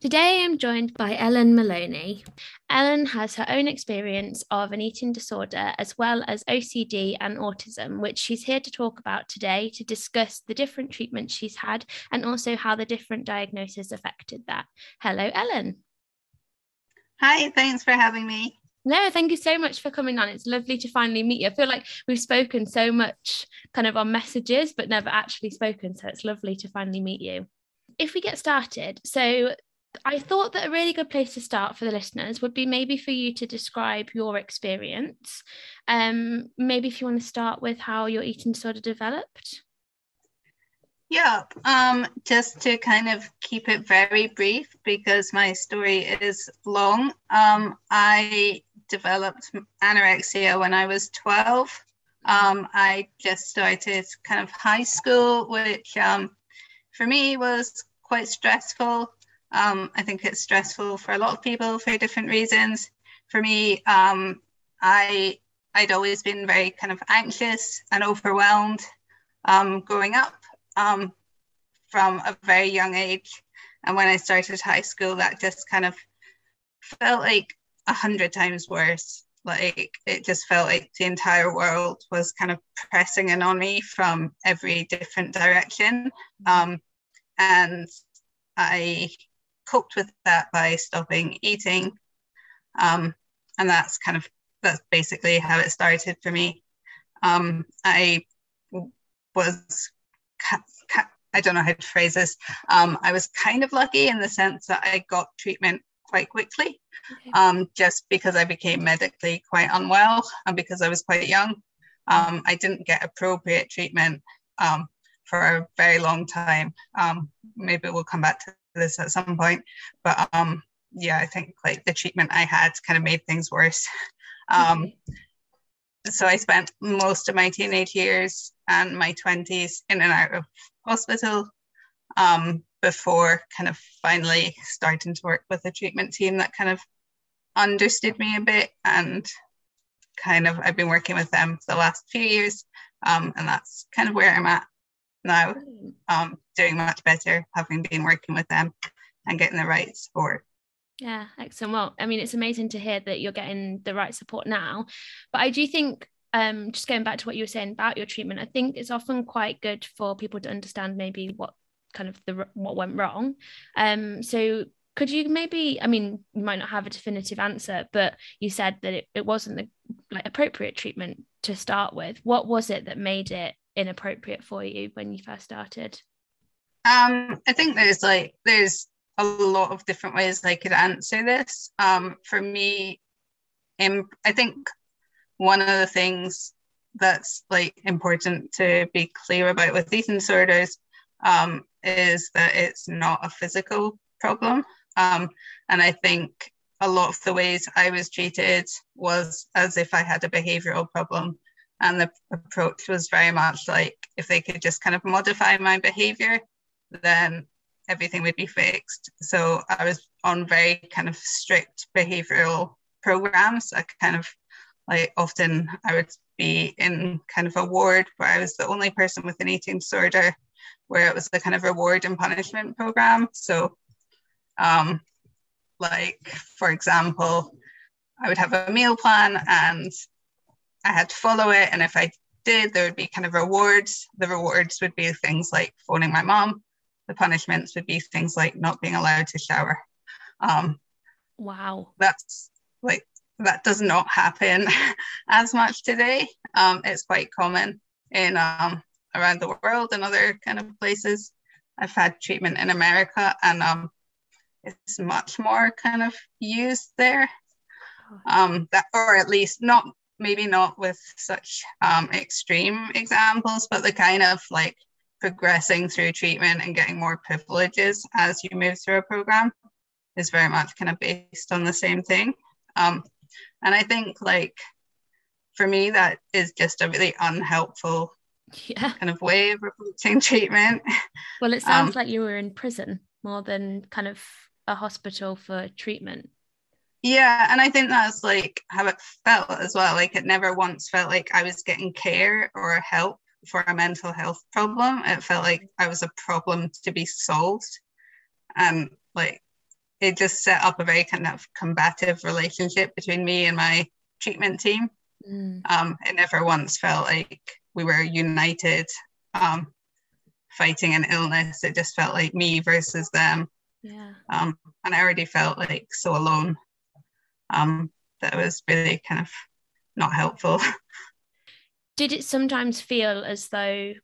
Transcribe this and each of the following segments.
Today I'm joined by Ellen Maloney. Ellen has her own experience of an eating disorder as well as OCD and autism, which she's here to talk about today to discuss the different treatments she's had and also how the different diagnoses affected that. Hello, Ellen. Hi, thanks for having me. No, thank you so much for coming on. It's lovely to finally meet you. I feel like we've spoken so much kind of on messages, but never actually spoken. So it's lovely to finally meet you if we get started, so I thought that a really good place to start for the listeners would be maybe for you to describe your experience. Um, maybe if you want to start with how your eating disorder developed. Yeah, um, just to kind of keep it very brief because my story is long. Um, I developed anorexia when I was 12. Um, I just started kind of high school, which um, for me was quite stressful. Um, I think it's stressful for a lot of people for different reasons. For me, um, I I'd always been very kind of anxious and overwhelmed um, growing up um, from a very young age. And when I started high school, that just kind of felt like a hundred times worse. Like it just felt like the entire world was kind of pressing in on me from every different direction. Um, and I coped with that by stopping eating. Um, and that's kind of that's basically how it started for me. Um, I was I don't know how to phrase this. Um, I was kind of lucky in the sense that I got treatment quite quickly, okay. um, just because I became medically quite unwell and because I was quite young. Um, I didn't get appropriate treatment um, for a very long time. Um, maybe we'll come back to this at some point. But um, yeah, I think like the treatment I had kind of made things worse. Um, so I spent most of my teenage years and my 20s in and out of hospital um, before kind of finally starting to work with a treatment team that kind of understood me a bit and kind of I've been working with them for the last few years um, and that's kind of where I'm at now, um, doing much better having been working with them and getting the right support. Yeah, excellent. Well, I mean, it's amazing to hear that you're getting the right support now. But I do think, um, just going back to what you were saying about your treatment, I think it's often quite good for people to understand maybe what kind of the what went wrong. Um, so could you maybe, I mean, you might not have a definitive answer, but you said that it, it wasn't the like appropriate treatment to start with. What was it that made it inappropriate for you when you first started? Um, I think there's like there's a lot of different ways I could answer this. Um, for me, in, I think one of the things that's like important to be clear about with eating disorders um, is that it's not a physical problem. Um, and I think a lot of the ways I was treated was as if I had a behavioral problem. And the approach was very much like if they could just kind of modify my behavior, then everything would be fixed. So I was on very kind of strict behavioral programs. I kind of like often I would be in kind of a ward where I was the only person with an eating disorder, where it was the kind of reward and punishment program. So, um, like for example, I would have a meal plan and I had to follow it. And if I did, there would be kind of rewards. The rewards would be things like phoning my mom. The punishments would be things like not being allowed to shower. Um, wow. That's like, that does not happen as much today. Um, it's quite common in um, around the world and other kind of places. I've had treatment in America and um, it's much more kind of used there. Um, that, or at least not maybe not with such um, extreme examples, but the kind of like progressing through treatment and getting more privileges as you move through a program is very much kind of based on the same thing. Um, and I think like for me, that is just a really unhelpful yeah. kind of way of approaching treatment. Well, it sounds um, like you were in prison more than kind of a hospital for treatment. Yeah, and I think that's like how it felt as well. Like it never once felt like I was getting care or help for a mental health problem. It felt like I was a problem to be solved. And like it just set up a very kind of combative relationship between me and my treatment team. Mm. Um, it never once felt like we were united um, fighting an illness. It just felt like me versus them. Yeah. Um, and I already felt like so alone. Um, that was really kind of not helpful. Did it sometimes feel as though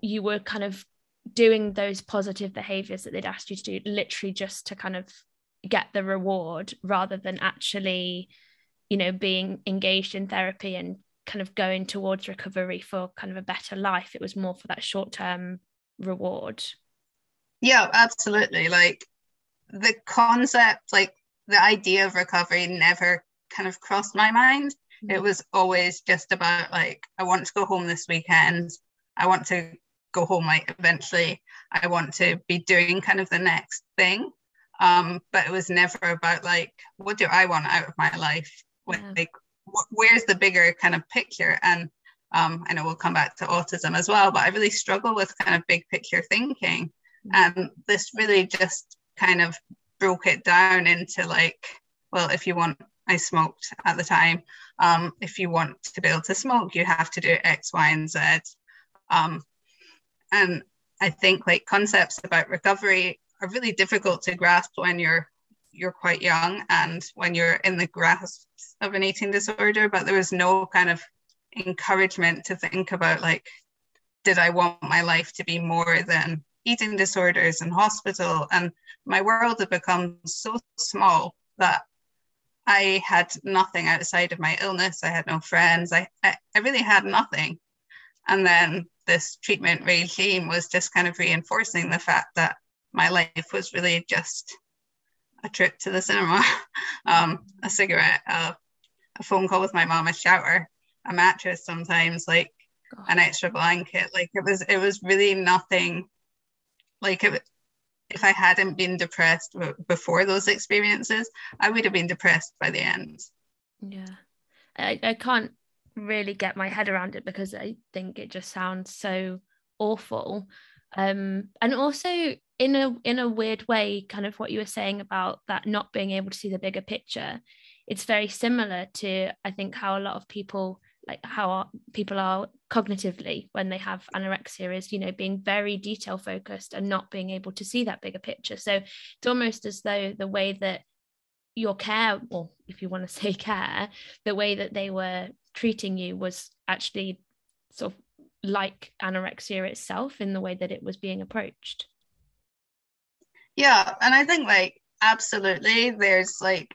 you were kind of doing those positive behaviors that they'd asked you to do literally just to kind of get the reward rather than actually you know being engaged in therapy and kind of going towards recovery for kind of a better life? It was more for that short term reward. Yeah absolutely. Like the concept like the idea of recovery never kind of crossed my mind. Mm-hmm. it was always just about like i want to go home this weekend. I want to go home like eventually. I want to be doing kind of the next thing. Um but it was never about like what do i want out of my life? Yeah. like wh- where's the bigger kind of picture? And um i know we'll come back to autism as well but i really struggle with kind of big picture thinking. Mm-hmm. and this really just kind of broke it down into like well if you want I smoked at the time. Um, if you want to be able to smoke, you have to do X, Y, and Z. Um, and I think like concepts about recovery are really difficult to grasp when you're you're quite young and when you're in the grasp of an eating disorder, but there was no kind of encouragement to think about like, did I want my life to be more than eating disorders and hospital? And my world had become so small that I had nothing outside of my illness. I had no friends. I, I, I really had nothing. And then this treatment regime was just kind of reinforcing the fact that my life was really just a trip to the cinema, um, a cigarette, uh, a phone call with my mom, a shower, a mattress sometimes, like God. an extra blanket. Like it was, it was really nothing. Like it, if I hadn't been depressed before those experiences, I would have been depressed by the end. Yeah, I, I can't really get my head around it because I think it just sounds so awful. Um, and also in a in a weird way, kind of what you were saying about that not being able to see the bigger picture, it's very similar to I think how a lot of people like how people are cognitively when they have anorexia is you know being very detail focused and not being able to see that bigger picture. So it's almost as though the way that your care or if you want to say care the way that they were treating you was actually sort of like anorexia itself in the way that it was being approached. Yeah and i think like absolutely there's like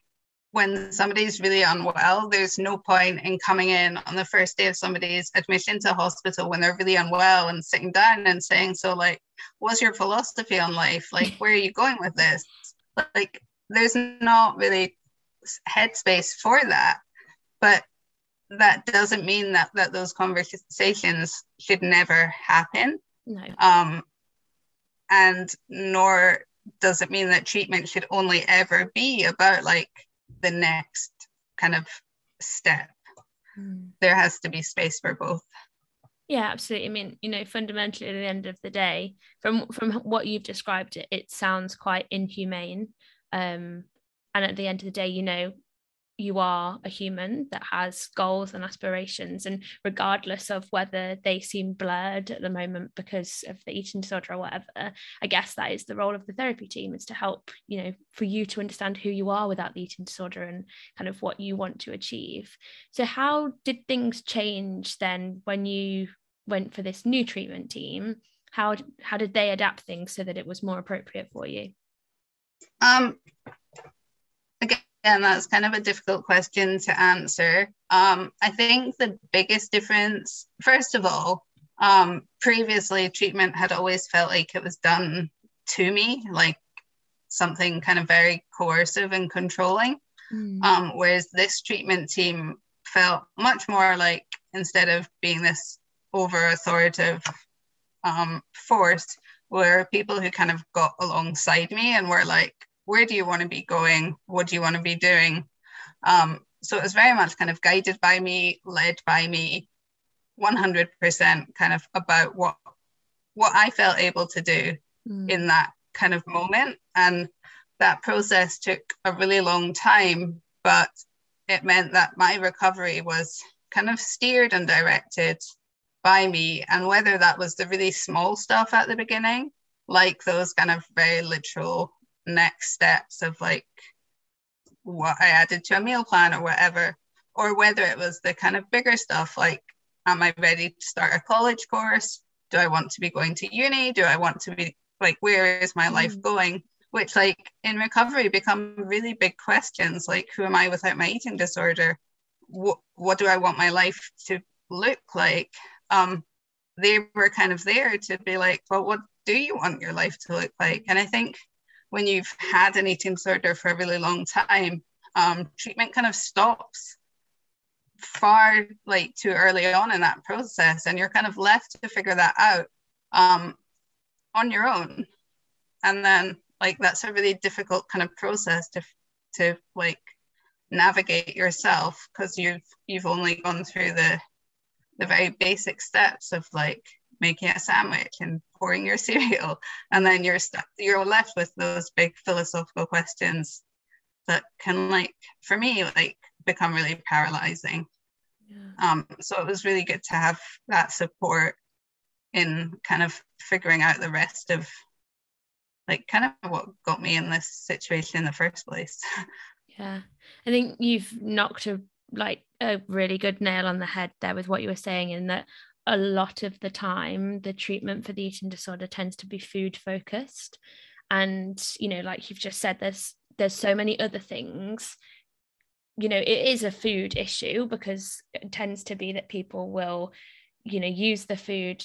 when somebody's really unwell there's no point in coming in on the first day of somebody's admission to hospital when they're really unwell and sitting down and saying so like what's your philosophy on life? Like where are you going with this? Like there's not really headspace for that. But that doesn't mean that that those conversations should never happen. No. um and nor does it mean that treatment should only ever be about like the next kind of step. Mm. there has to be space for both. Yeah absolutely. I mean you know fundamentally at the end of the day from from what you've described it it sounds quite inhumane. Um and at the end of the day you know you are a human that has goals and aspirations and regardless of whether they seem blurred at the moment because of the eating disorder or whatever i guess that is the role of the therapy team is to help you know for you to understand who you are without the eating disorder and kind of what you want to achieve. So how did things change then when you went for this new treatment team? How how did they adapt things so that it was more appropriate for you? Um and that's kind of a difficult question to answer. Um, I think the biggest difference, first of all, um, previously treatment had always felt like it was done to me, like something kind of very coercive and controlling. Mm. Um, whereas this treatment team felt much more like instead of being this over authoritative um, force, were people who kind of got alongside me and were like, where do you want to be going? What do you want to be doing? Um, so it was very much kind of guided by me, led by me, 100% kind of about what what I felt able to do mm. in that kind of moment. And that process took a really long time, but it meant that my recovery was kind of steered and directed by me. And whether that was the really small stuff at the beginning, like those kind of very literal next steps of like what I added to a meal plan or whatever, or whether it was the kind of bigger stuff like, am I ready to start a college course? do I want to be going to uni? Do I want to be like, where is my life mm. going? Which, like, in recovery become really big questions like, who am I without my eating disorder? What, what do I want my life to look like? Um, they were kind of there to be like, well, what do you want your life to look like? And I think when you've had an eating disorder for a really long time, um, treatment kind of stops far like too early on in that process and you're kind of left to figure that out um, on your own. And then like that's a really difficult kind of process to to like navigate yourself because you've you've only gone through the the very basic steps of like making a sandwich and pouring your cereal and then you're stuck you're left with those big philosophical questions that can like for me like become really paralyzing. Yeah. Um, so it was really good to have that support in kind of figuring out the rest of like kind of what got me in this situation in the first place. Yeah. I think you've knocked a like a really good nail on the head there with what you were saying in that a lot of the time the treatment for the eating disorder tends to be food focused. And you know like you've just said there's there's so many other things. You know it is a food issue because it tends to be that people will you know use the food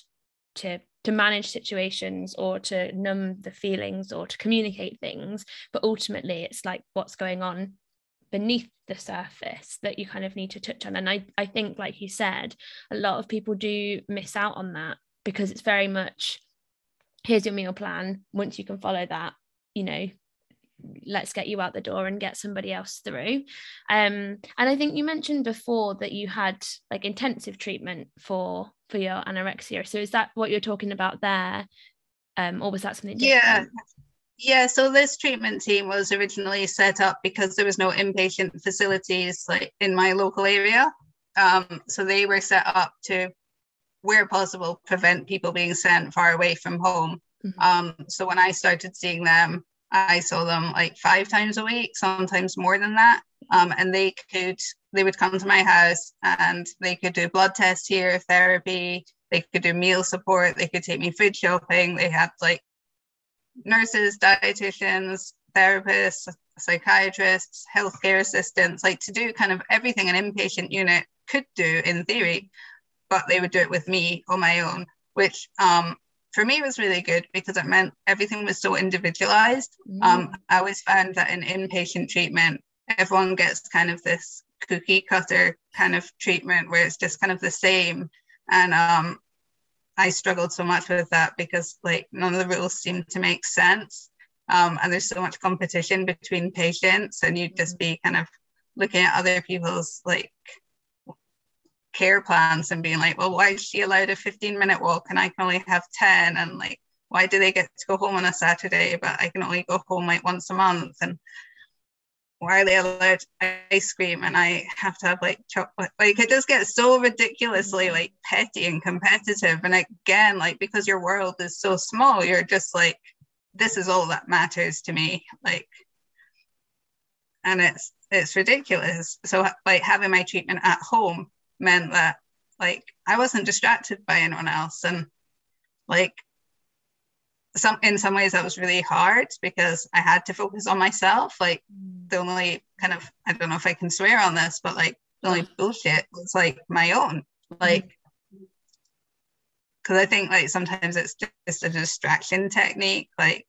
to to manage situations or to numb the feelings or to communicate things. But ultimately it's like what's going on beneath the surface that you kind of need to touch on. And I, I think like you said a lot of people do miss out on that because it's very much here's your meal plan. Once you can follow that you know let's get you out the door and get somebody else through. Um and i think you mentioned before that you had like intensive treatment for for your anorexia. So is that what you're talking about there? Um or was that something different? yeah yeah so this treatment team was originally set up because there was no inpatient facilities like in my local area um so they were set up to where possible prevent people being sent far away from home mm-hmm. um so when i started seeing them I saw them like five times a week, sometimes more than that. Um, and they could, they would come to my house and they could do blood tests here, therapy, they could do meal support, they could take me food shopping. They had like nurses, dietitians, therapists, psychiatrists, healthcare assistants, like to do kind of everything an inpatient unit could do in theory, but they would do it with me on my own, which um, for me was really good because it meant everything was so individualized. Mm. Um, I always found that in inpatient treatment, everyone gets kind of this cookie cutter kind of treatment where it's just kind of the same. And um, I struggled so much with that because like none of the rules seem to make sense. Um, and there's so much competition between patients, and you'd just be kind of looking at other people's like care plans and being like, well, why is she allowed a 15 minute walk and I can only have 10? And like, why do they get to go home on a Saturday, but I can only go home like once a month? And why are they allowed ice cream and I have to have like chocolate? Like it just gets so ridiculously like petty and competitive. And again, like because your world is so small, you're just like, this is all that matters to me. Like, and it's it's ridiculous. So like having my treatment at home meant that like I wasn't distracted by anyone else and like some in some ways that was really hard because I had to focus on myself. Like the only kind of I don't know if I can swear on this but like the only bullshit was like my own. Like because I think like sometimes it's just a distraction technique. Like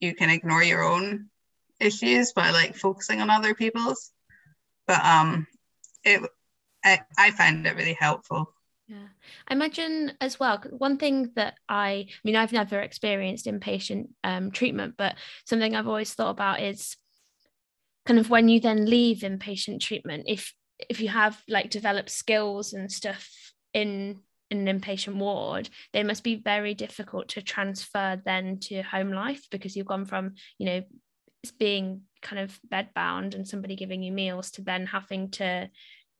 you can ignore your own issues by like focusing on other people's. But um it I, I find it really helpful yeah. I imagine as well one thing that i i mean i've never experienced inpatient um, treatment but something i've always thought about is kind of when you then leave inpatient treatment if if you have like developed skills and stuff in in an inpatient ward they must be very difficult to transfer then to home life because you've gone from you know being kind of bed bound and somebody giving you meals to then having to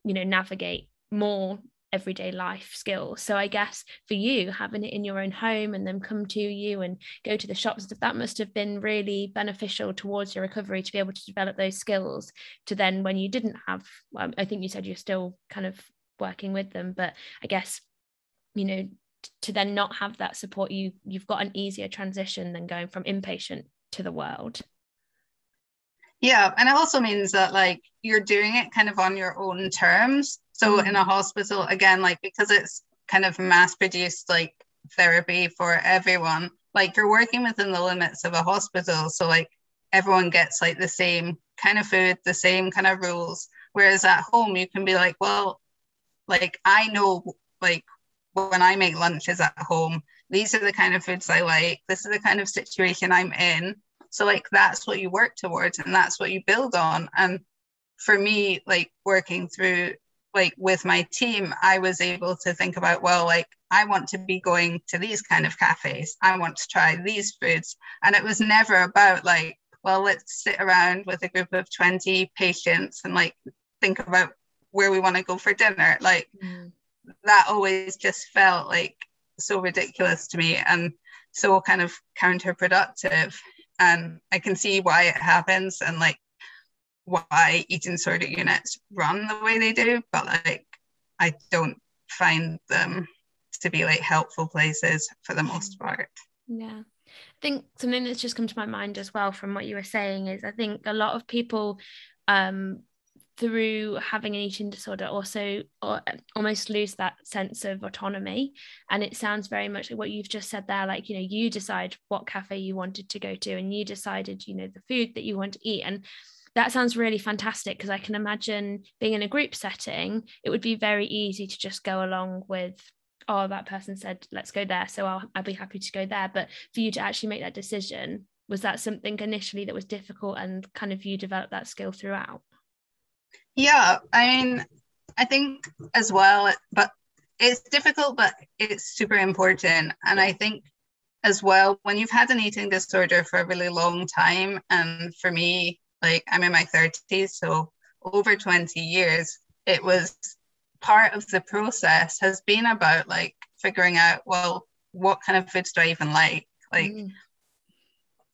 you know navigate more everyday life skills. So i guess for you having it in your own home and then come to you and go to the shops that must have been really beneficial towards your recovery to be able to develop those skills to then when you didn't have well, i think you said you're still kind of working with them but i guess you know to then not have that support you you've got an easier transition than going from inpatient to the world. Yeah and it also means that like you're doing it kind of on your own terms so mm-hmm. in a hospital again like because it's kind of mass produced like therapy for everyone like you're working within the limits of a hospital so like everyone gets like the same kind of food the same kind of rules whereas at home you can be like well like i know like when I make lunches at home, these are the kind of foods I like. This is the kind of situation I'm in. So like that's what you work towards and that's what you build on. And for me, like working through like with my team, I was able to think about, well, like I want to be going to these kind of cafes. I want to try these foods. And it was never about like, well, let's sit around with a group of 20 patients and like think about where we want to go for dinner. Like mm that always just felt like so ridiculous to me and so kind of counterproductive. And I can see why it happens and like why eating disorder units run the way they do, but like I don't find them to be like helpful places for the most part. Yeah. I think something that's just come to my mind as well from what you were saying is I think a lot of people um through having an eating disorder also or almost lose that sense of autonomy and it sounds very much like what you've just said there like you know you decide what cafe you wanted to go to and you decided you know the food that you want to eat and that sounds really fantastic because I can imagine being in a group setting it would be very easy to just go along with oh that person said let's go there so I'll, I'll be happy to go there but for you to actually make that decision was that something initially that was difficult and kind of you developed that skill throughout yeah, I mean, I think as well, but it's difficult, but it's super important. And I think as well, when you've had an eating disorder for a really long time, and for me, like I'm in my 30s, so over 20 years, it was part of the process has been about like figuring out, well, what kind of foods do I even like? Like, mm.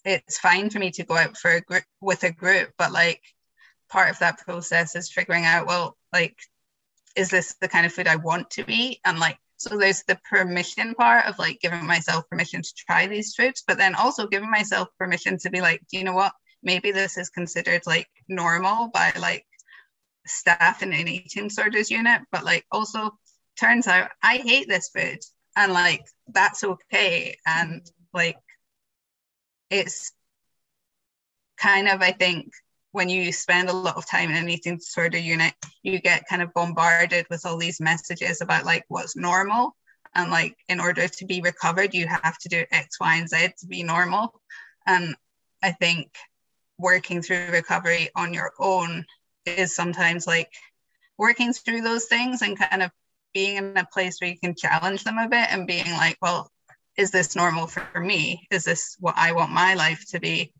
it's fine for me to go out for a group with a group, but like part of that process is figuring out, well, like, is this the kind of food I want to eat? And like, so there's the permission part of like giving myself permission to try these foods, but then also giving myself permission to be like, do you know what? Maybe this is considered like normal by like staff in an eating disorders unit, but like also turns out I hate this food and like that's okay. And like it's kind of, I think, when you spend a lot of time in an eating disorder unit, you get kind of bombarded with all these messages about like what's normal. And like in order to be recovered, you have to do X, Y, and Z to be normal. And I think working through recovery on your own is sometimes like working through those things and kind of being in a place where you can challenge them a bit and being like, well, is this normal for me? Is this what I want my life to be?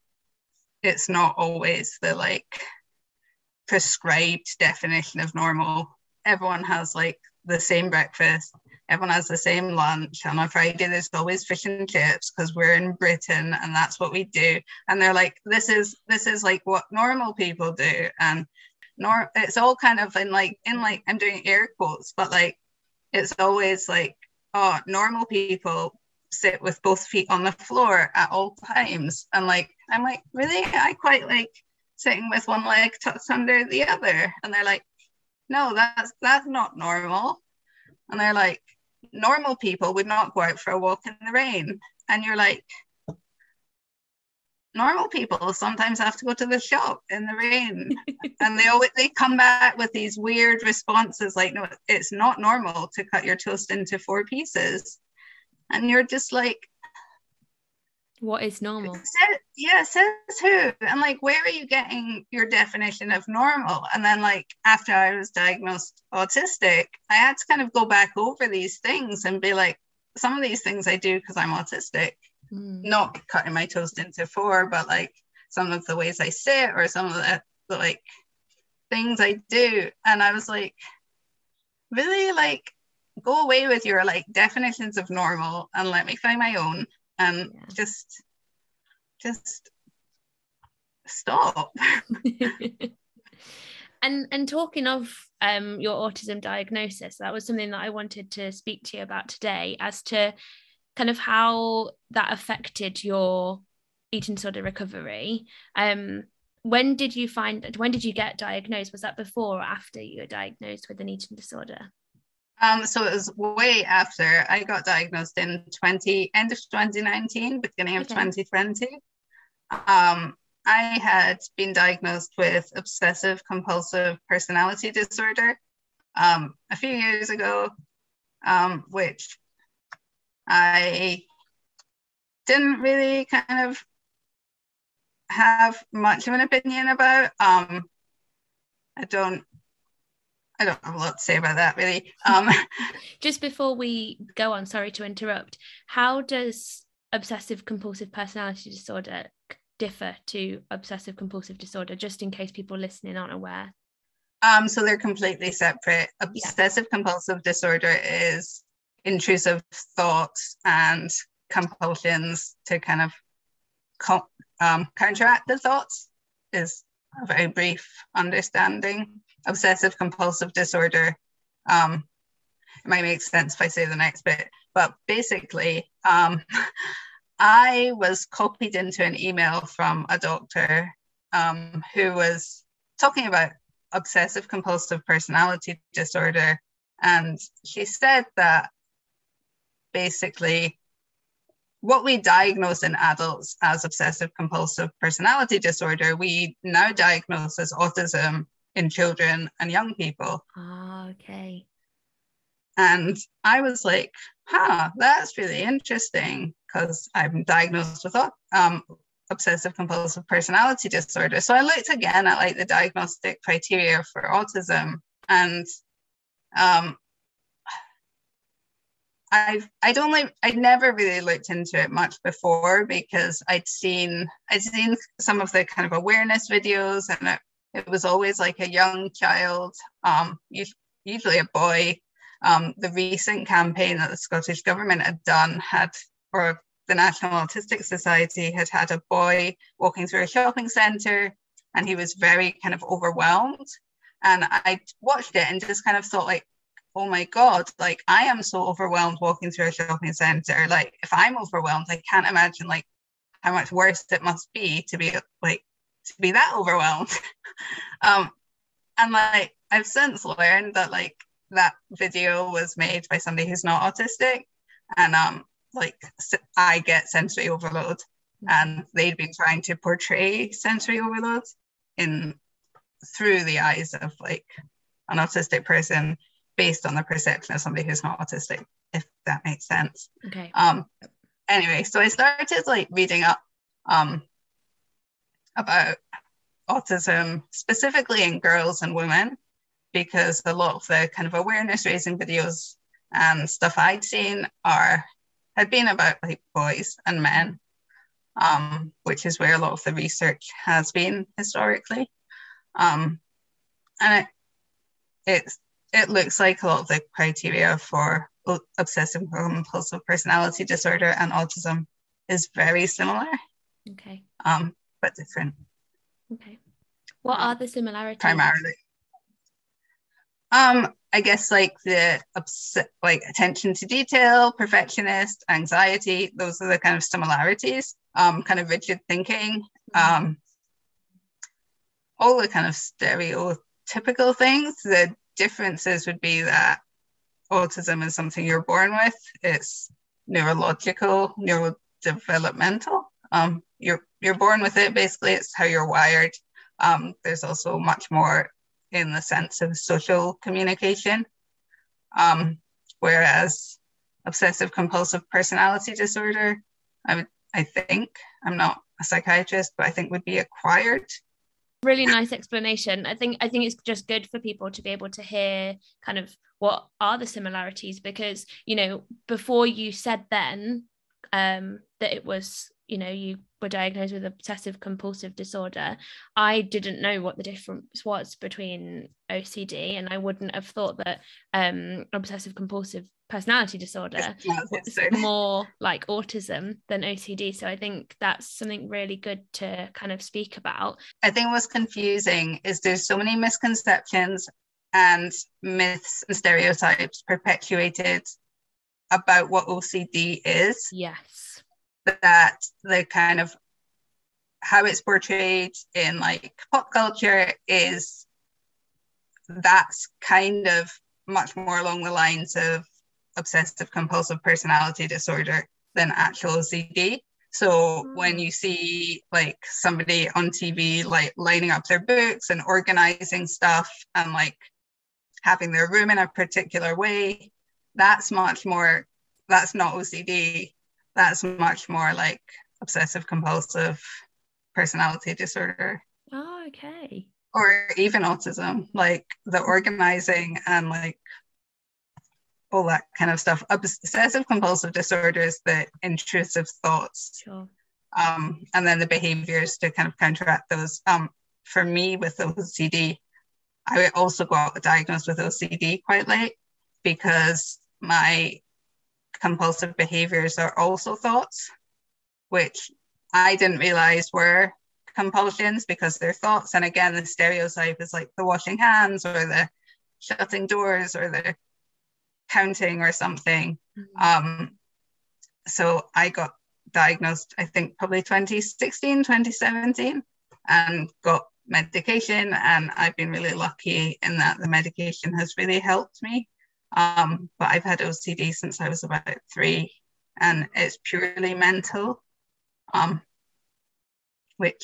it's not always the like prescribed definition of normal. Everyone has like the same breakfast, everyone has the same lunch. And on Friday, there's always fish and chips because we're in Britain and that's what we do. And they're like, this is this is like what normal people do. And nor it's all kind of in like in like I'm doing air quotes, but like it's always like, oh, normal people sit with both feet on the floor at all times. And like, I'm like, really? I quite like sitting with one leg tucked under the other. And they're like, no, that's that's not normal. And they're like, normal people would not go out for a walk in the rain. And you're like, normal people sometimes have to go to the shop in the rain and they always they come back with these weird responses like no it's not normal to cut your toast into four pieces and you're just like what is normal? Says, yeah says who and like where are you getting your definition of normal? And then like after i was diagnosed autistic i had to kind of go back over these things and be like some of these things i do because i'm autistic. Mm. not cutting my toast into four but like some of the ways i sit or some of the, the like things i do. And i was like really like go away with your like definitions of normal and let me find my own and yeah. just just stop. And and talking of um your autism diagnosis that was something that i wanted to speak to you about today as to kind of how that affected your eating disorder recovery. Um when did you find when did you get diagnosed? Was that before or after you were diagnosed with an eating disorder um, so it was way after I got diagnosed in 20 end of 2019, beginning of okay. 2020. Um, I had been diagnosed with obsessive compulsive personality disorder um, a few years ago, um, which I didn't really kind of have much of an opinion about. Um, I don't I don't have a lot to say about that really. Um, Just before we go on, sorry to interrupt. How does obsessive compulsive personality disorder differ to obsessive compulsive disorder? Just in case people listening aren't aware. Um, so they're completely separate. Obsessive compulsive disorder is intrusive thoughts and compulsions to kind of co- um, counteract the thoughts. Is a very brief understanding obsessive compulsive disorder. Um, it might make sense if I say the next bit, but basically, um, I was copied into an email from a doctor um, who was talking about obsessive compulsive personality disorder. And she said that basically what we diagnose in adults as obsessive compulsive personality disorder, we now diagnose as autism in children and young people. Ah, okay. And I was like, huh, that's really interesting because I'm diagnosed with um, obsessive compulsive personality disorder. So I looked again at like the diagnostic criteria for autism and um, I've I don't like I'd never really looked into it much before because I'd seen I'd seen some of the kind of awareness videos and it it was always like a young child, um, usually a boy. Um, the recent campaign that the Scottish government had done had, or the National Autistic Society had had a boy walking through a shopping centre and he was very kind of overwhelmed. And I watched it and just kind of thought, like, oh my God, like I am so overwhelmed walking through a shopping centre. Like, if I'm overwhelmed, I can't imagine like how much worse it must be to be like to be that overwhelmed. um, and like I've since learned that like that video was made by somebody who's not autistic, and um, like I get sensory overload, and they'd been trying to portray sensory overload in through the eyes of like an autistic person based on the perception of somebody who's not autistic, if that makes sense. Okay. Um. Anyway, so I started like reading up um about autism, specifically in girls and women, because a lot of the kind of awareness raising videos and stuff I'd seen are had been about like boys and men, um, which is where a lot of the research has been historically. Um, and it it it looks like a lot of the criteria for obsessive compulsive personality disorder and autism is very similar. Okay. Um, but different. Okay. What are the similarities? Primarily. Um, I guess like the upset, like attention to detail, perfectionist, anxiety, those are the kind of similarities. Um, kind of rigid thinking. Mm-hmm. Um, all the kind of stereotypical things. The differences would be that autism is something you're born with. It's neurological, neurodevelopmental. Um, you're you're born with it. Basically, it's how you're wired. Um, there's also much more in the sense of social communication. Um, whereas obsessive compulsive personality disorder, I would I think I'm not a psychiatrist, but I think would be acquired really nice explanation i think i think it's just good for people to be able to hear kind of what are the similarities because you know before you said then um that it was you know you were diagnosed with obsessive compulsive disorder i didn't know what the difference was between ocd and i wouldn't have thought that um obsessive compulsive personality disorder was more like autism than ocd so i think that's something really good to kind of speak about. I think what's confusing is there's so many misconceptions and myths and stereotypes perpetuated about what ocd is. Yes that the kind of how it's portrayed in like pop culture is that's kind of much more along the lines of obsessive compulsive personality disorder than actual OCD. So mm. when you see like somebody on TV like lining up their books and organizing stuff and like having their room in a particular way, that's much more that's not OCD that's much more like obsessive compulsive personality disorder. Oh, okay. Or even autism, like the organizing and like all that kind of stuff. Obsessive compulsive disorder is the intrusive thoughts. Sure. Um, and then the behaviors to kind of counteract those. Um, for me with OCD, I also got diagnosed with OCD quite late because my compulsive behaviors are also thoughts, which I didn't realize were compulsions because they're thoughts. And again, the stereotype is like the washing hands or the shutting doors or the counting or something. Mm-hmm. Um, so I got diagnosed, I think probably 2016, 2017, and got medication. And I've been really lucky in that the medication has really helped me. Um, but I've had OCD since I was about three, and it's purely mental. Um, which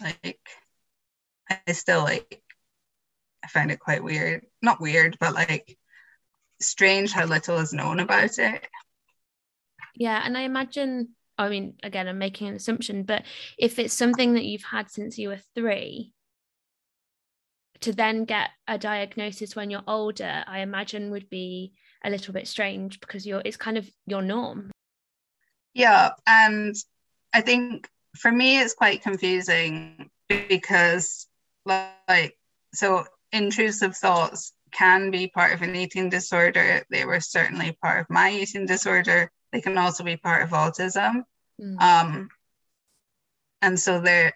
like I still like I find it quite weird. Not weird, but like strange how little is known about it. Yeah, and I imagine I mean, again, I'm making an assumption, but if it's something that you've had since you were three, to then get a diagnosis when you're older, I imagine would be a little bit strange because you're it's kind of your norm. Yeah, and I think for me it's quite confusing because like so intrusive thoughts can be part of an eating disorder. They were certainly part of my eating disorder. They can also be part of autism. Mm. Um, and so there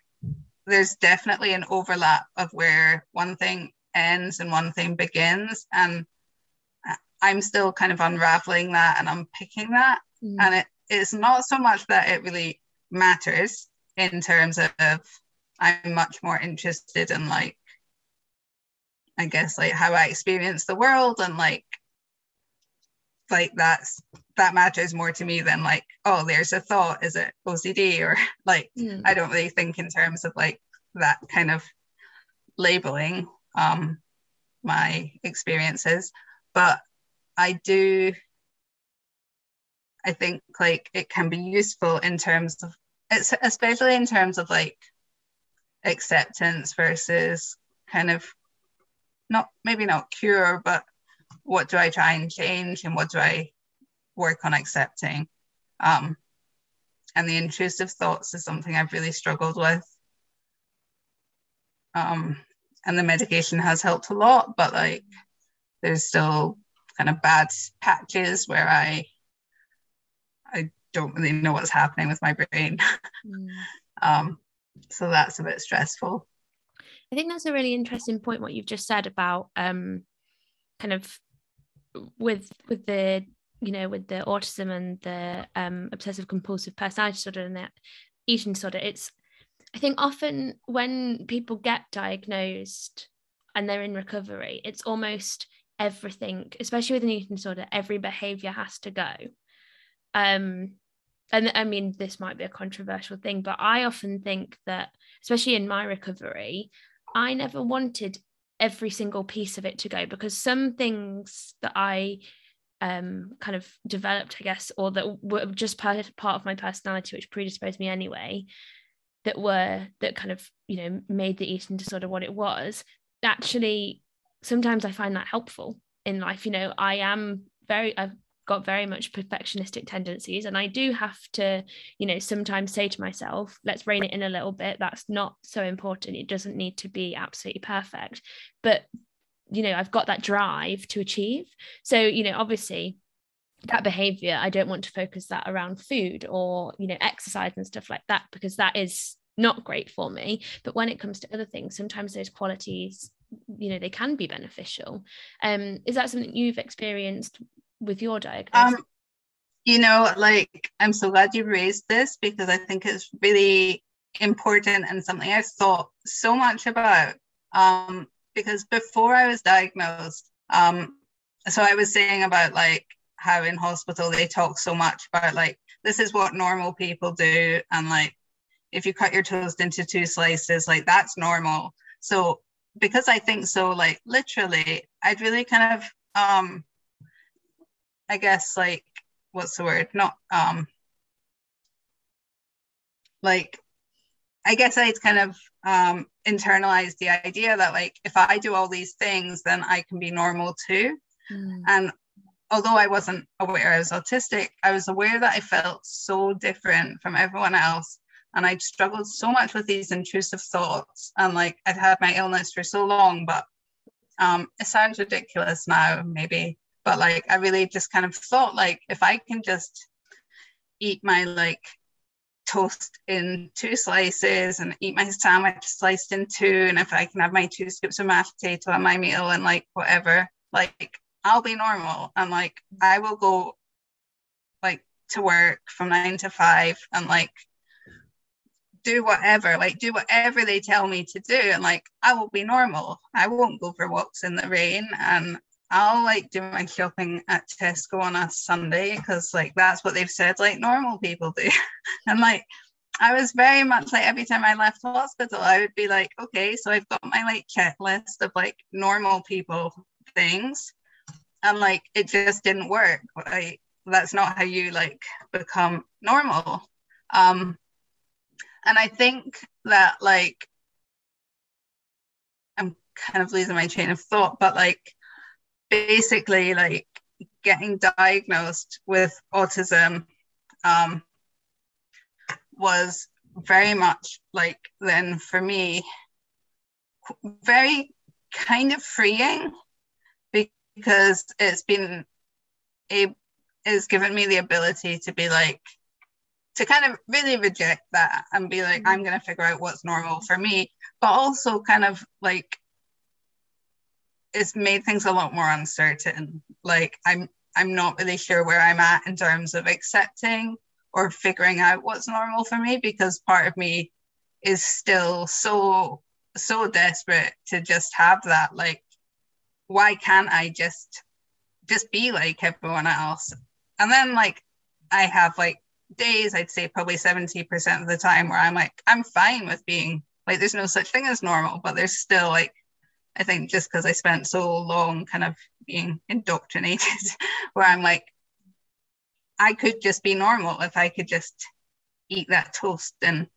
there's definitely an overlap of where one thing ends and one thing begins and i'm still kind of unraveling that and unpicking that mm. and it is not so much that it really matters in terms of i'm much more interested in like i guess like how i experience the world and like like that's that matters more to me than like oh there's a thought is it ocd or like mm. i don't really think in terms of like that kind of labeling um my experiences but i do i think like it can be useful in terms of it's especially in terms of like acceptance versus kind of not maybe not cure but what do I try and change and what do I work on accepting? Um, and the intrusive thoughts is something I've really struggled with. Um, and the medication has helped a lot, but like there's still kind of bad patches where I I don't really know what's happening with my brain. Mm. um, so that's a bit stressful. I think that's a really interesting point what you've just said about um, kind of with with the you know with the autism and the um, obsessive compulsive personality disorder and that eating disorder it's i think often when people get diagnosed and they're in recovery it's almost everything especially with an eating disorder every behavior has to go. Um and I mean, this might be a controversial thing, but I often think that, especially in my recovery, I never wanted every single piece of it to go because some things that I um, kind of developed, I guess, or that were just part, part of my personality, which predisposed me anyway, that were that kind of, you know, made the eating disorder what it was, actually, sometimes I find that helpful in life. You know, I am very, I've got very much perfectionistic tendencies and i do have to you know sometimes say to myself let's rein it in a little bit. That's not so important. It doesn't need to be absolutely perfect. But you know i've got that drive to achieve. So you know obviously that behavior i don't want to focus that around food or you know exercise and stuff like that because that is not great for me. But when it comes to other things sometimes those qualities you know they can be beneficial. Um is that something you've experienced with your diagnosis? Um, you know, like I'm so glad you raised this because I think it's really important and something I've thought so much about. Um, because before I was diagnosed, um, so I was saying about like how in hospital they talk so much about like this is what normal people do, and like if you cut your toast into two slices, like that's normal. So because I think so, like literally, I'd really kind of um I guess like what's the word? Not um like I guess I'd kind of um internalized the idea that like if I do all these things, then I can be normal too. Mm. And although I wasn't aware I was autistic, I was aware that I felt so different from everyone else. And I'd struggled so much with these intrusive thoughts. And like I'd had my illness for so long, but um, it sounds ridiculous now, maybe but like i really just kind of thought like if i can just eat my like toast in two slices and eat my sandwich sliced in two and if i can have my two scoops of mashed potato on my meal and like whatever like i'll be normal. And like i will go like to work from nine to five and like do whatever like do whatever they tell me to do. And like i will be normal. I won't go for walks in the rain. And I'll like do my shopping at Tesco on a Sunday because like that's what they've said like normal people do. and like I was very much like every time I left the hospital, I would be like, okay, so I've got my like checklist of like normal people things. And like it just didn't work. Like that's not how you like become normal. Um and I think that like I'm kind of losing my chain of thought, but like basically like getting diagnosed with autism um, was very much like then for me very kind of freeing because it's been a has given me the ability to be like to kind of really reject that and be like mm-hmm. i'm going to figure out what's normal for me but also kind of like it's made things a lot more uncertain. Like I'm I'm not really sure where I'm at in terms of accepting or figuring out what's normal for me because part of me is still so so desperate to just have that like why can't I just just be like everyone else and then like I have like days I'd say probably 70% of the time where I'm like I'm fine with being like there's no such thing as normal but there's still like I think just because I spent so long kind of being indoctrinated, where I'm like, I could just be normal if I could just eat that toast and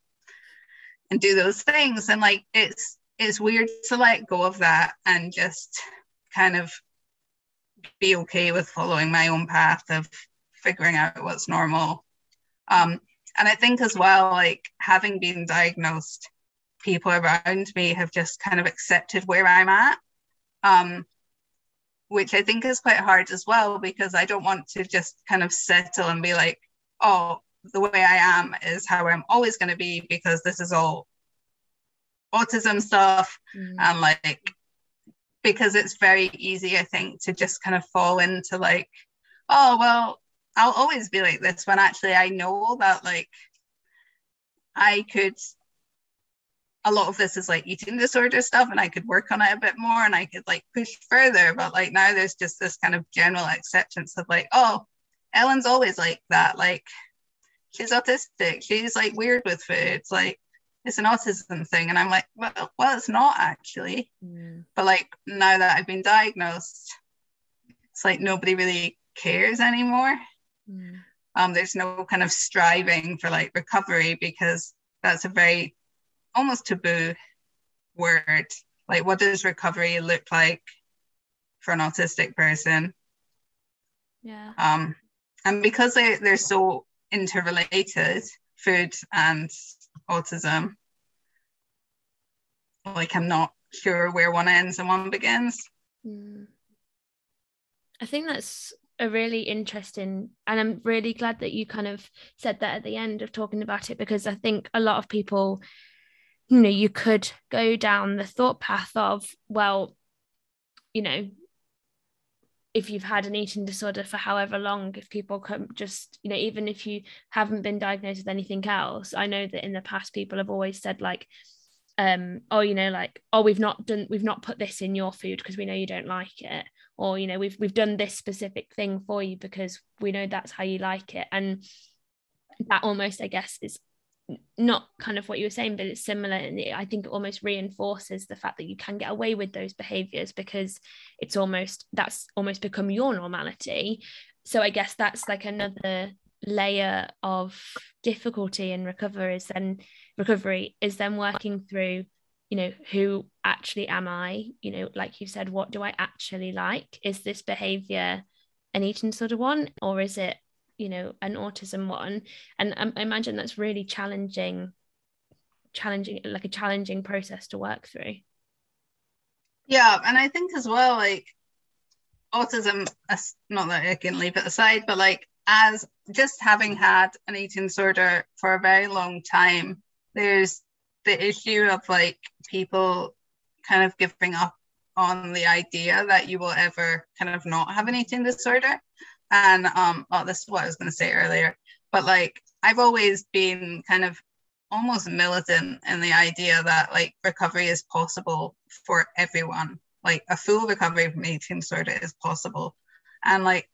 and do those things. And like it's it's weird to let go of that and just kind of be okay with following my own path of figuring out what's normal. Um, and I think as well, like having been diagnosed people around me have just kind of accepted where I'm at. Um, which I think is quite hard as well because I don't want to just kind of settle and be like, oh, the way I am is how I'm always going to be because this is all autism stuff. Mm. And like, because it's very easy, I think, to just kind of fall into like, oh, well, I'll always be like this when actually I know that like I could a lot of this is like eating disorder stuff and I could work on it a bit more and I could like push further. But like now there's just this kind of general acceptance of like, oh, Ellen's always like that. Like she's autistic. She's like weird with food. It's like it's an autism thing. And I'm like, well, well, it's not actually. Mm. But like now that I've been diagnosed, it's like nobody really cares anymore. Mm. Um, there's no kind of striving for like recovery because that's a very almost taboo word. Like, what does recovery look like for an autistic person? Yeah. Um, and because they, they're so interrelated, food and autism, like I'm not sure where one ends and one begins. Mm. I think that's a really interesting and I'm really glad that you kind of said that at the end of talking about it because I think a lot of people you know you could go down the thought path of well you know if you've had an eating disorder for however long if people come just you know even if you haven't been diagnosed with anything else i know that in the past people have always said like um oh you know like oh we've not done we've not put this in your food because we know you don't like it or you know we've we've done this specific thing for you because we know that's how you like it and that almost i guess is not kind of what you were saying but it's similar and i think it almost reinforces the fact that you can get away with those behaviors because it's almost that's almost become your normality. So i guess that's like another layer of difficulty in recovery is then recovery is then working through you know who actually am i? You know like you said what do i actually like? Is this behavior an eating disorder one or is it you know an autism one. And I imagine that's really challenging challenging like a challenging process to work through. Yeah and I think as well like autism not that I can leave it aside but like as just having had an eating disorder for a very long time there's the issue of like people kind of giving up on the idea that you will ever kind of not have an eating disorder and um, oh, this is what I was going to say earlier. But like, I've always been kind of almost militant in the idea that like recovery is possible for everyone. Like a full recovery from eating disorder is possible, and like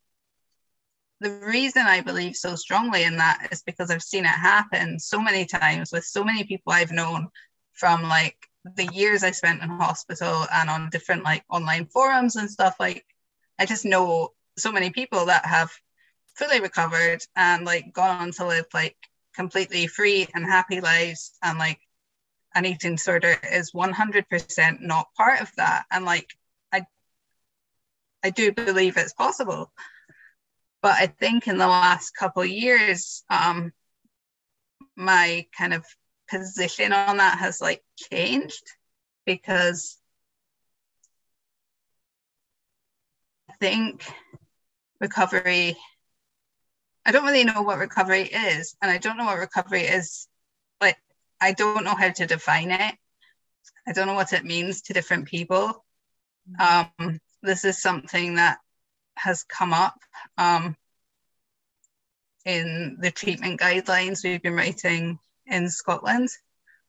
the reason I believe so strongly in that is because I've seen it happen so many times with so many people I've known from like the years I spent in hospital and on different like online forums and stuff. Like, I just know so many people that have fully recovered and like gone on to live like completely free and happy lives. And like an eating disorder is 100% not part of that. And like i i do believe it's possible. But i think in the last couple years um my kind of position on that has like changed because i think recovery i don't really know what recovery is and i don't know what recovery is but i don't know how to define it. I don't know what it means to different people. Um, this is something that has come up um, in the treatment guidelines we've been writing in scotland.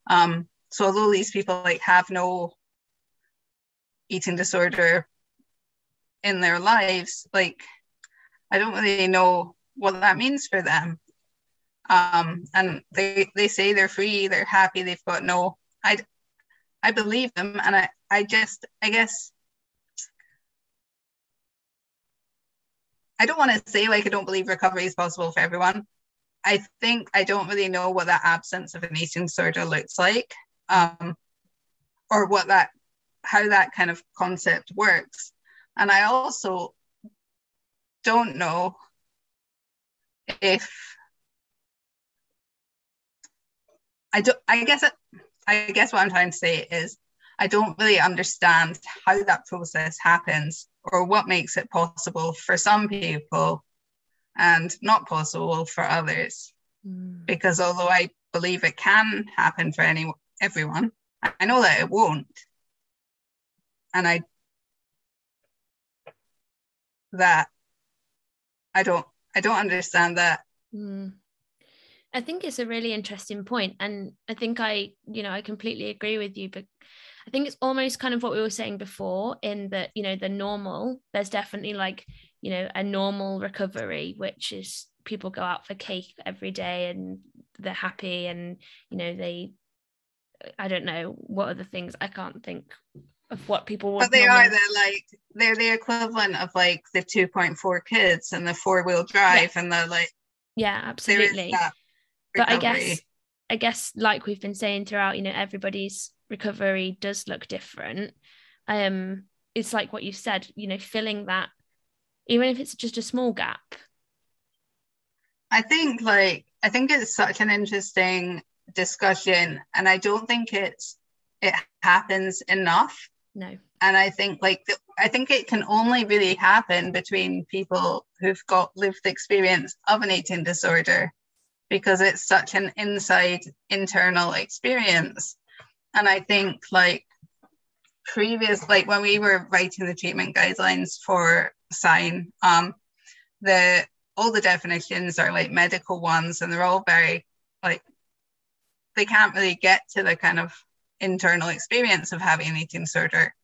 Um, so although these people like have no eating disorder in their lives like I don't really know what that means for them. Um, and they they say they're free, they're happy, they've got no. I I believe them, and I I just I guess I don't want to say like I don't believe recovery is possible for everyone. I think I don't really know what that absence of an eating disorder looks like, um, or what that how that kind of concept works. And I also don't know if I don't I guess it, I guess what I'm trying to say is I don't really understand how that process happens or what makes it possible for some people and not possible for others. Mm. Because although I believe it can happen for any everyone, I know that it won't. And I that I don't I don't understand that. Mm. I think it's a really interesting point, and I think I you know I completely agree with you, but I think it's almost kind of what we were saying before in that you know the normal. There's definitely like you know a normal recovery, which is people go out for cake every day and they're happy and you know they I don't know what other things I can't think of what people want. But they normally... are they're like they're the equivalent of like the 2.4 kids and the four wheel drive and the like yeah absolutely but I guess I guess like we've been saying throughout you know everybody's recovery does look different um it's like what you said you know filling that even if it's just a small gap I think like I think it's such an interesting discussion and I don't think it's it happens enough. No. And I think like the, I think it can only really happen between people who've got lived experience of an eating disorder because it's such an inside internal experience. And I think like previous like when we were writing the treatment guidelines for SIGN um the all the definitions are like medical ones and they're all very like they can't really get to the kind of internal experience of having an eating disorder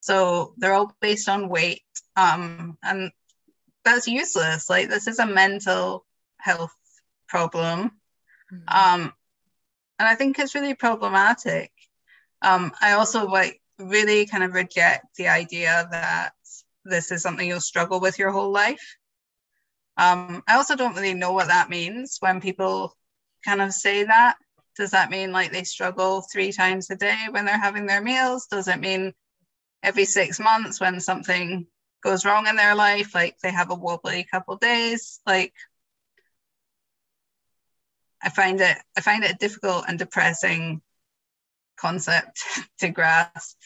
so they're all based on weight um, and that's useless. Like this is a mental health problem. Mm-hmm. um, and i think it's really problematic. Um, i also like really kind of reject the idea that this is something you'll struggle with your whole life. Um, I also don't really know what that means when people kind of say that. Does that mean like they struggle three times a day when they're having their meals? Does it mean every six months when something goes wrong in their life, like they have a wobbly couple days? Like I find it I find it a difficult and depressing concept to grasp.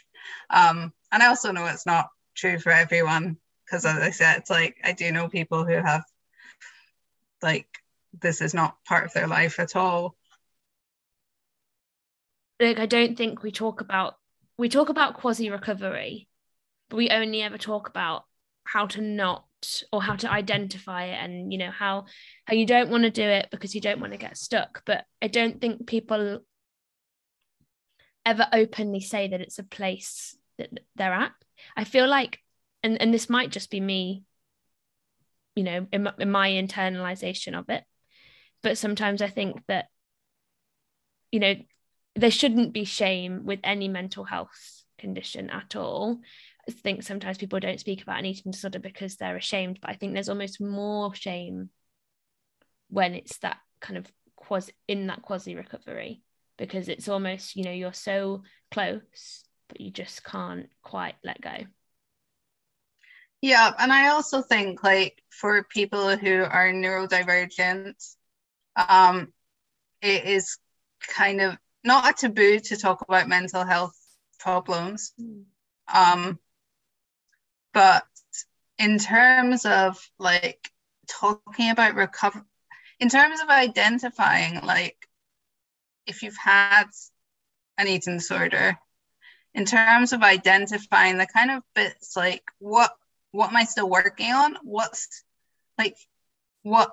Um, and I also know it's not true for everyone because as I said, it's like I do know people who have like this is not part of their life at all like i don't think we talk about we talk about quasi recovery but we only ever talk about how to not or how to identify it and you know how how you don't want to do it because you don't want to get stuck. But i don't think people ever openly say that it's a place that they're at. I feel like and and this might just be me you know in my, in my internalization of it but sometimes i think that you know there shouldn't be shame with any mental health condition at all. I think sometimes people don't speak about an eating disorder because they're ashamed but i think there's almost more shame when it's that kind of quasi in that quasi recovery because it's almost you know you're so close but you just can't quite let go. Yeah, and I also think like for people who are neurodivergent, um, it is kind of not a taboo to talk about mental health problems. Um, but in terms of like talking about recovery, in terms of identifying like if you've had an eating disorder, in terms of identifying the kind of bits like what what am I still working on? What's like, what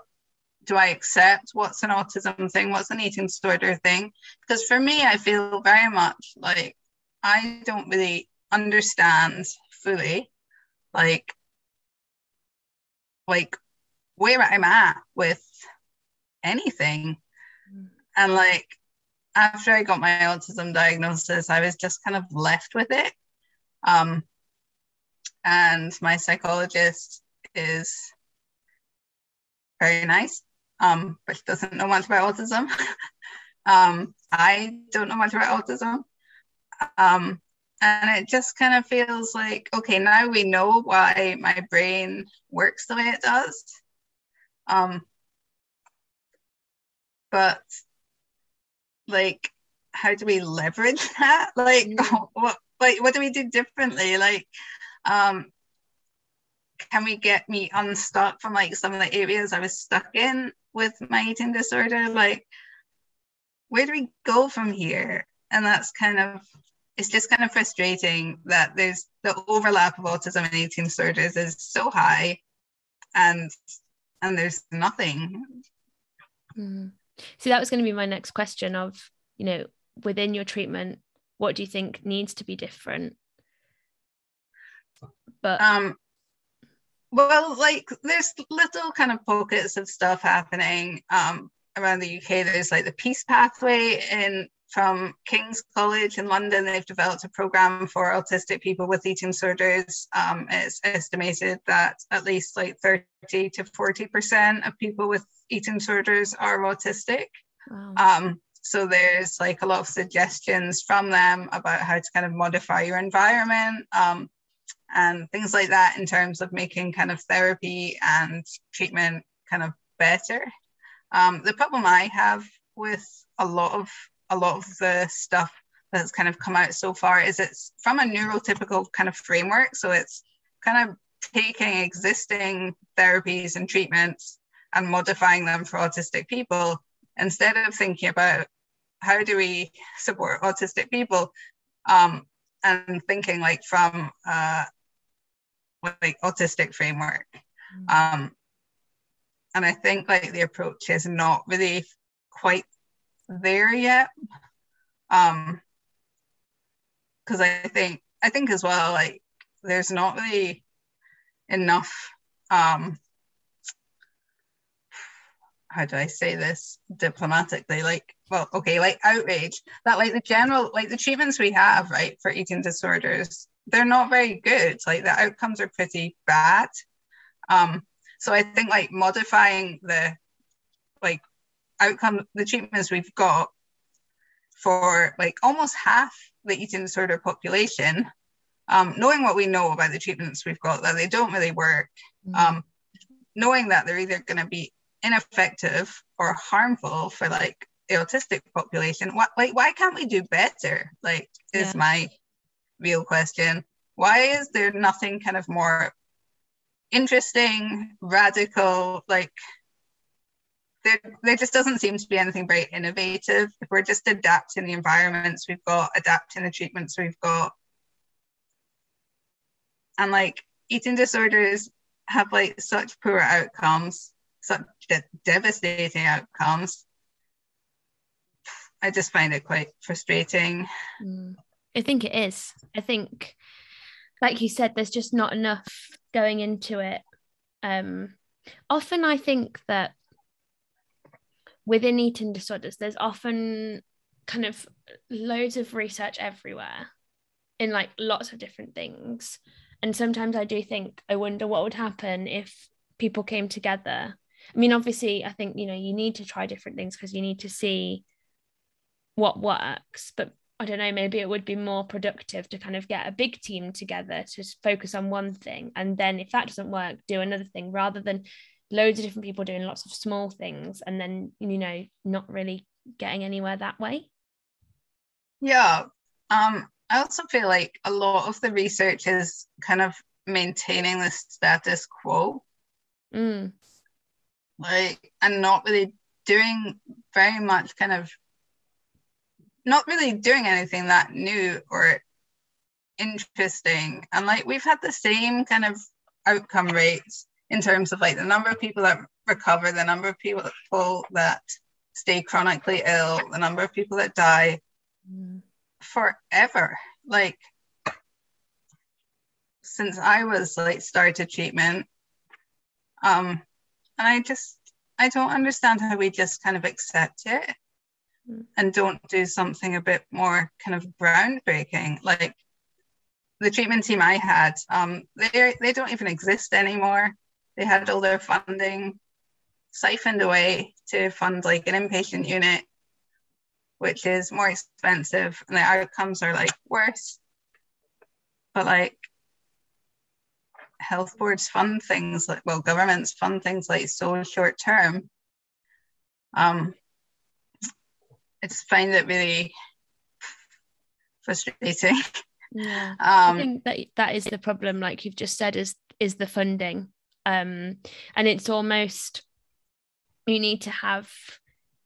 do I accept? What's an autism thing? What's an eating disorder thing? Because for me, I feel very much like I don't really understand fully, like, like where I'm at with anything. Mm. And like after I got my autism diagnosis, I was just kind of left with it. Um, and my psychologist is very nice, um, but she doesn't know much about autism. um, I don't know much about autism. Um, and it just kind of feels like, okay, now we know why my brain works the way it does. Um, but like, how do we leverage that? Like, mm. what, like, what do we do differently? Like, um, can we get me unstuck from like some of the areas I was stuck in with my eating disorder? Like, where do we go from here? And that's kind of it's just kind of frustrating that there's the overlap of autism and eating disorders is so high and and there's nothing mm. see that was going to be my next question of you know within your treatment what do you think needs to be different but um, well, like there's little kind of pockets of stuff happening um, around the UK. There's like the PEACE Pathway in from King's College in London. They've developed a program for autistic people with eating disorders. Um, it's estimated that at least like 30 to 40% of people with eating disorders are autistic. Wow. Um, so there's like a lot of suggestions from them about how to kind of modify your environment um, and things like that in terms of making kind of therapy and treatment kind of better. Um, the problem I have with a lot of a lot of the stuff that's kind of come out so far is it's from a neurotypical kind of framework. So it's kind of taking existing therapies and treatments and modifying them for autistic people instead of thinking about how do we support autistic people um, and thinking like from uh, like autistic framework. Mm. Um, and I think like the approach is not really quite there yet. Um, because I think I think as well like there's not really enough um how do I say this diplomatically? Like, well, okay, like outrage that like the general like the treatments we have right for eating disorders, they're not very good. Like the outcomes are pretty bad. Um, so I think like modifying the like outcome the treatments we've got for like almost half the eating disorder population, um, knowing what we know about the treatments we've got, that they don't really work, mm-hmm. um, knowing that they're either going to be ineffective or harmful for like the autistic population, what, like why can't we do better? Like is yeah. my real question. Why is there nothing kind of more interesting, radical, like there, there just doesn't seem to be anything very innovative. If we're just adapting the environments we've got, adapting the treatments we've got. And like eating disorders have like such poor outcomes, such de- devastating outcomes. I just find it quite frustrating. Mm. I think it is. I think, like you said, there's just not enough going into it. Um, often I think that within eating disorders, there's often kind of loads of research everywhere in like lots of different things. And sometimes I do think, I wonder what would happen if people came together. I mean, obviously, I think, you know, you need to try different things because you need to see what works. But I don't know, maybe it would be more productive to kind of get a big team together to focus on one thing. And then if that doesn't work, do another thing rather than loads of different people doing lots of small things and then you know not really getting anywhere that way yeah um i also feel like a lot of the research is kind of maintaining the status quo mm. like and not really doing very much kind of not really doing anything that new or interesting and like we've had the same kind of outcome rates in terms of like the number of people that recover, the number of people that stay chronically ill, the number of people that die mm. forever. Like since I was like started treatment. Um, and I just I don't understand how we just kind of accept it. And don't do something a bit more kind of groundbreaking. Like the treatment team I had, um, they they don't even exist anymore they had all their funding siphoned away to fund like an inpatient unit, which is more expensive and the outcomes are like worse. But like health boards fund things like well, governments fund things like so short term. Um, I just find it really frustrating. Yeah, um, I think that that is the problem. Like you've just said, is is the funding um, and it's almost you need to have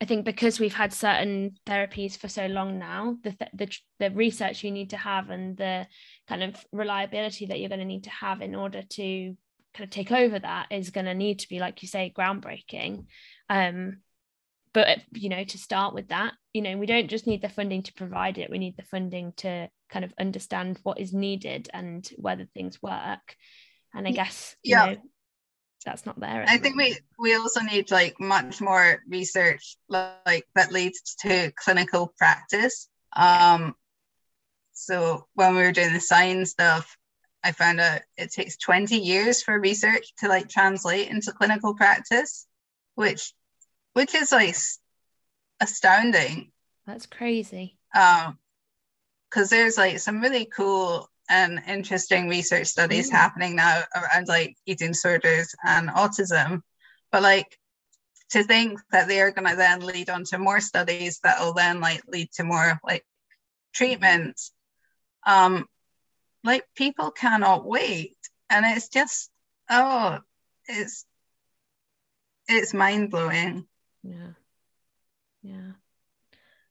I think because we've had certain therapies for so long now, the, the the research you need to have and the kind of reliability that you're going to need to have in order to kind of take over that is going to need to be, like you say, groundbreaking. Um, but you know, to start with that, you know, we don't just need the funding to provide it; we need the funding to kind of understand what is needed and whether things work. And I guess, yeah. Know, that's not there i think we we also need like much more research like that leads to clinical practice um so when we were doing the science stuff i found out it takes 20 years for research to like translate into clinical practice which which is like astounding that's crazy um because there's like some really cool and interesting research studies mm. happening now around like eating disorders and autism. But like to think that they are going to then lead on to more studies that will then like lead to more like treatments. Um, like people cannot wait, and it's just oh, it's it's mind blowing. Yeah, yeah.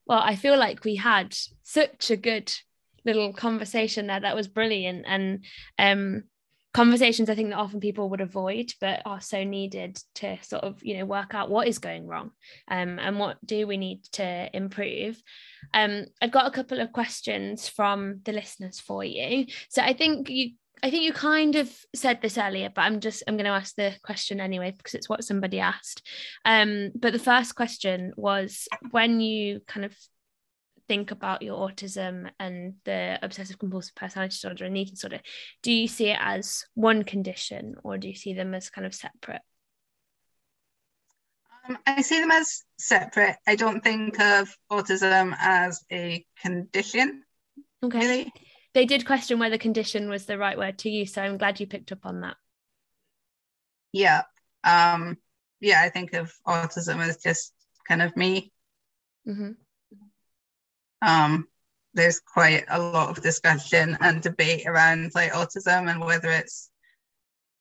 Well, I feel like we had such a good little conversation there. That was brilliant. And um conversations I think that often people would avoid but are so needed to sort of you know work out what is going wrong um, and what do we need to improve. Um, I've got a couple of questions from the listeners for you. So I think you I think you kind of said this earlier but I'm just I'm going to ask the question anyway because it's what somebody asked um, but the first question was when you kind of think about your autism and the obsessive compulsive personality disorder and eating disorder, do you see it as one condition or do you see them as kind of separate? Um, I see them as separate. I don't think of autism as a condition. Okay. Really. They did question whether condition was the right word to use, so I'm glad you picked up on that. Yeah. Um, yeah, I think of autism as just kind of me. Mm-hmm. Um, there's quite a lot of discussion and debate around like autism and whether it's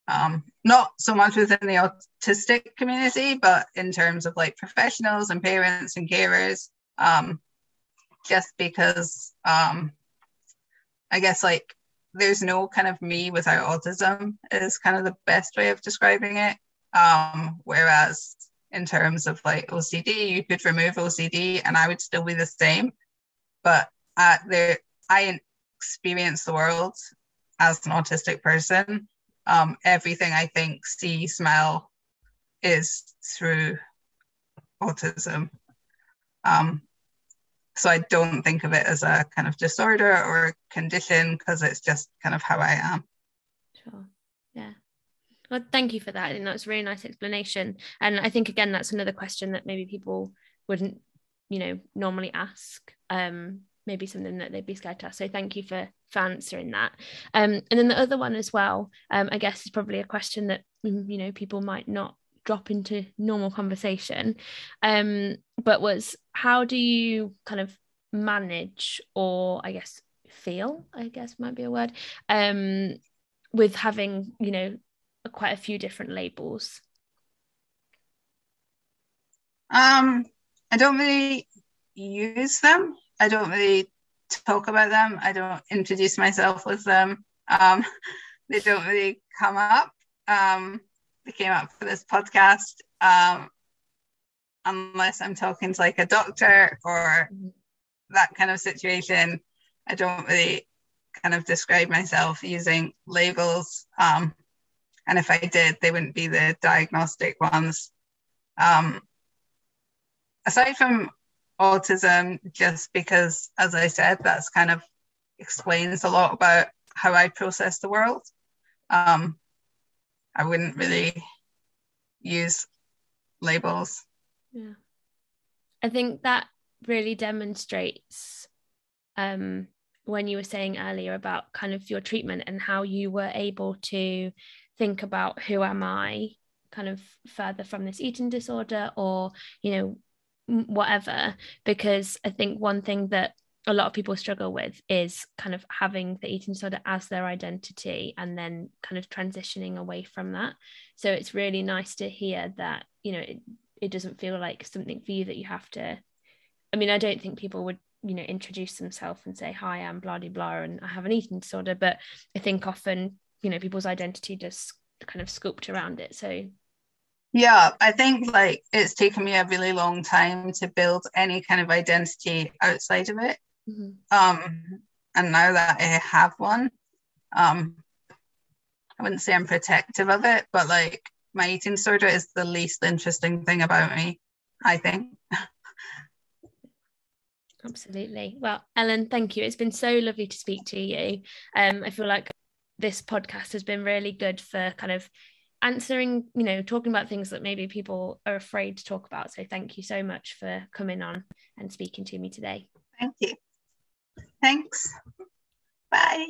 um, not so much within the autistic community, but in terms of like professionals and parents and carers. Um, just because um, I guess like there's no kind of me without autism is kind of the best way of describing it. Um, whereas in terms of like OCD, you could remove OCD and I would still be the same but uh, there I experience the world as an autistic person. Um, everything I think, see, smell is through autism. Um, so I don't think of it as a kind of disorder or a condition because it's just kind of how I am. Sure. Yeah. Well, thank you for that. And that's a really nice explanation. And I think again, that's another question that maybe people wouldn't you know normally ask um maybe something that they'd be scared to ask so thank you for for answering that um and then the other one as well um i guess is probably a question that mm, you know people might not drop into normal conversation um but was how do you kind of manage or i guess feel i guess might be a word um with having you know quite a few different labels um I don't really use them. I don't really talk about them. I don't introduce myself with them. Um, they don't really come up. Um, they came up for this podcast um, unless I'm talking to like a doctor or that kind of situation. I don't really kind of describe myself using labels. Um, and if I did, they wouldn't be the diagnostic ones. Um, aside from autism, just because, as I said, that's kind of explains a lot about how I process the world. Um, I wouldn't really use labels. Yeah. I think that really demonstrates um, when you were saying earlier about kind of your treatment and how you were able to think about who am I kind of further from this eating disorder or, you know, whatever because i think one thing that a lot of people struggle with is kind of having the eating disorder as their identity and then kind of transitioning away from that. So it's really nice to hear that you know it, it doesn't feel like something for you that you have to i mean i don't think people would you know introduce themselves and say hi i'm blah blah blah and i have an eating disorder. But i think often you know people's identity just kind of sculpt around it. So yeah, I think like it's taken me a really long time to build any kind of identity outside of it. Mm-hmm. Um, and now that I have one, um, I wouldn't say I'm protective of it, but like my eating disorder is the least interesting thing about me, I think. Absolutely. Well, Ellen, thank you. It's been so lovely to speak to you. Um, I feel like this podcast has been really good for kind of answering, you know, talking about things that maybe people are afraid to talk about. So thank you so much for coming on and speaking to me today. Thank you. Thanks. Bye.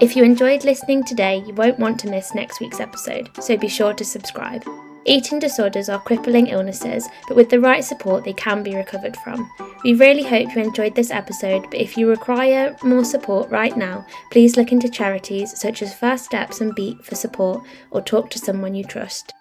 If you enjoyed listening today, you won't want to miss next week's episode, so be sure to subscribe. Eating disorders are crippling illnesses, but with the right support, they can be recovered from. We really hope you enjoyed this episode, but if you require more support right now, please look into charities such as First Steps and Beat for support or talk to someone you trust.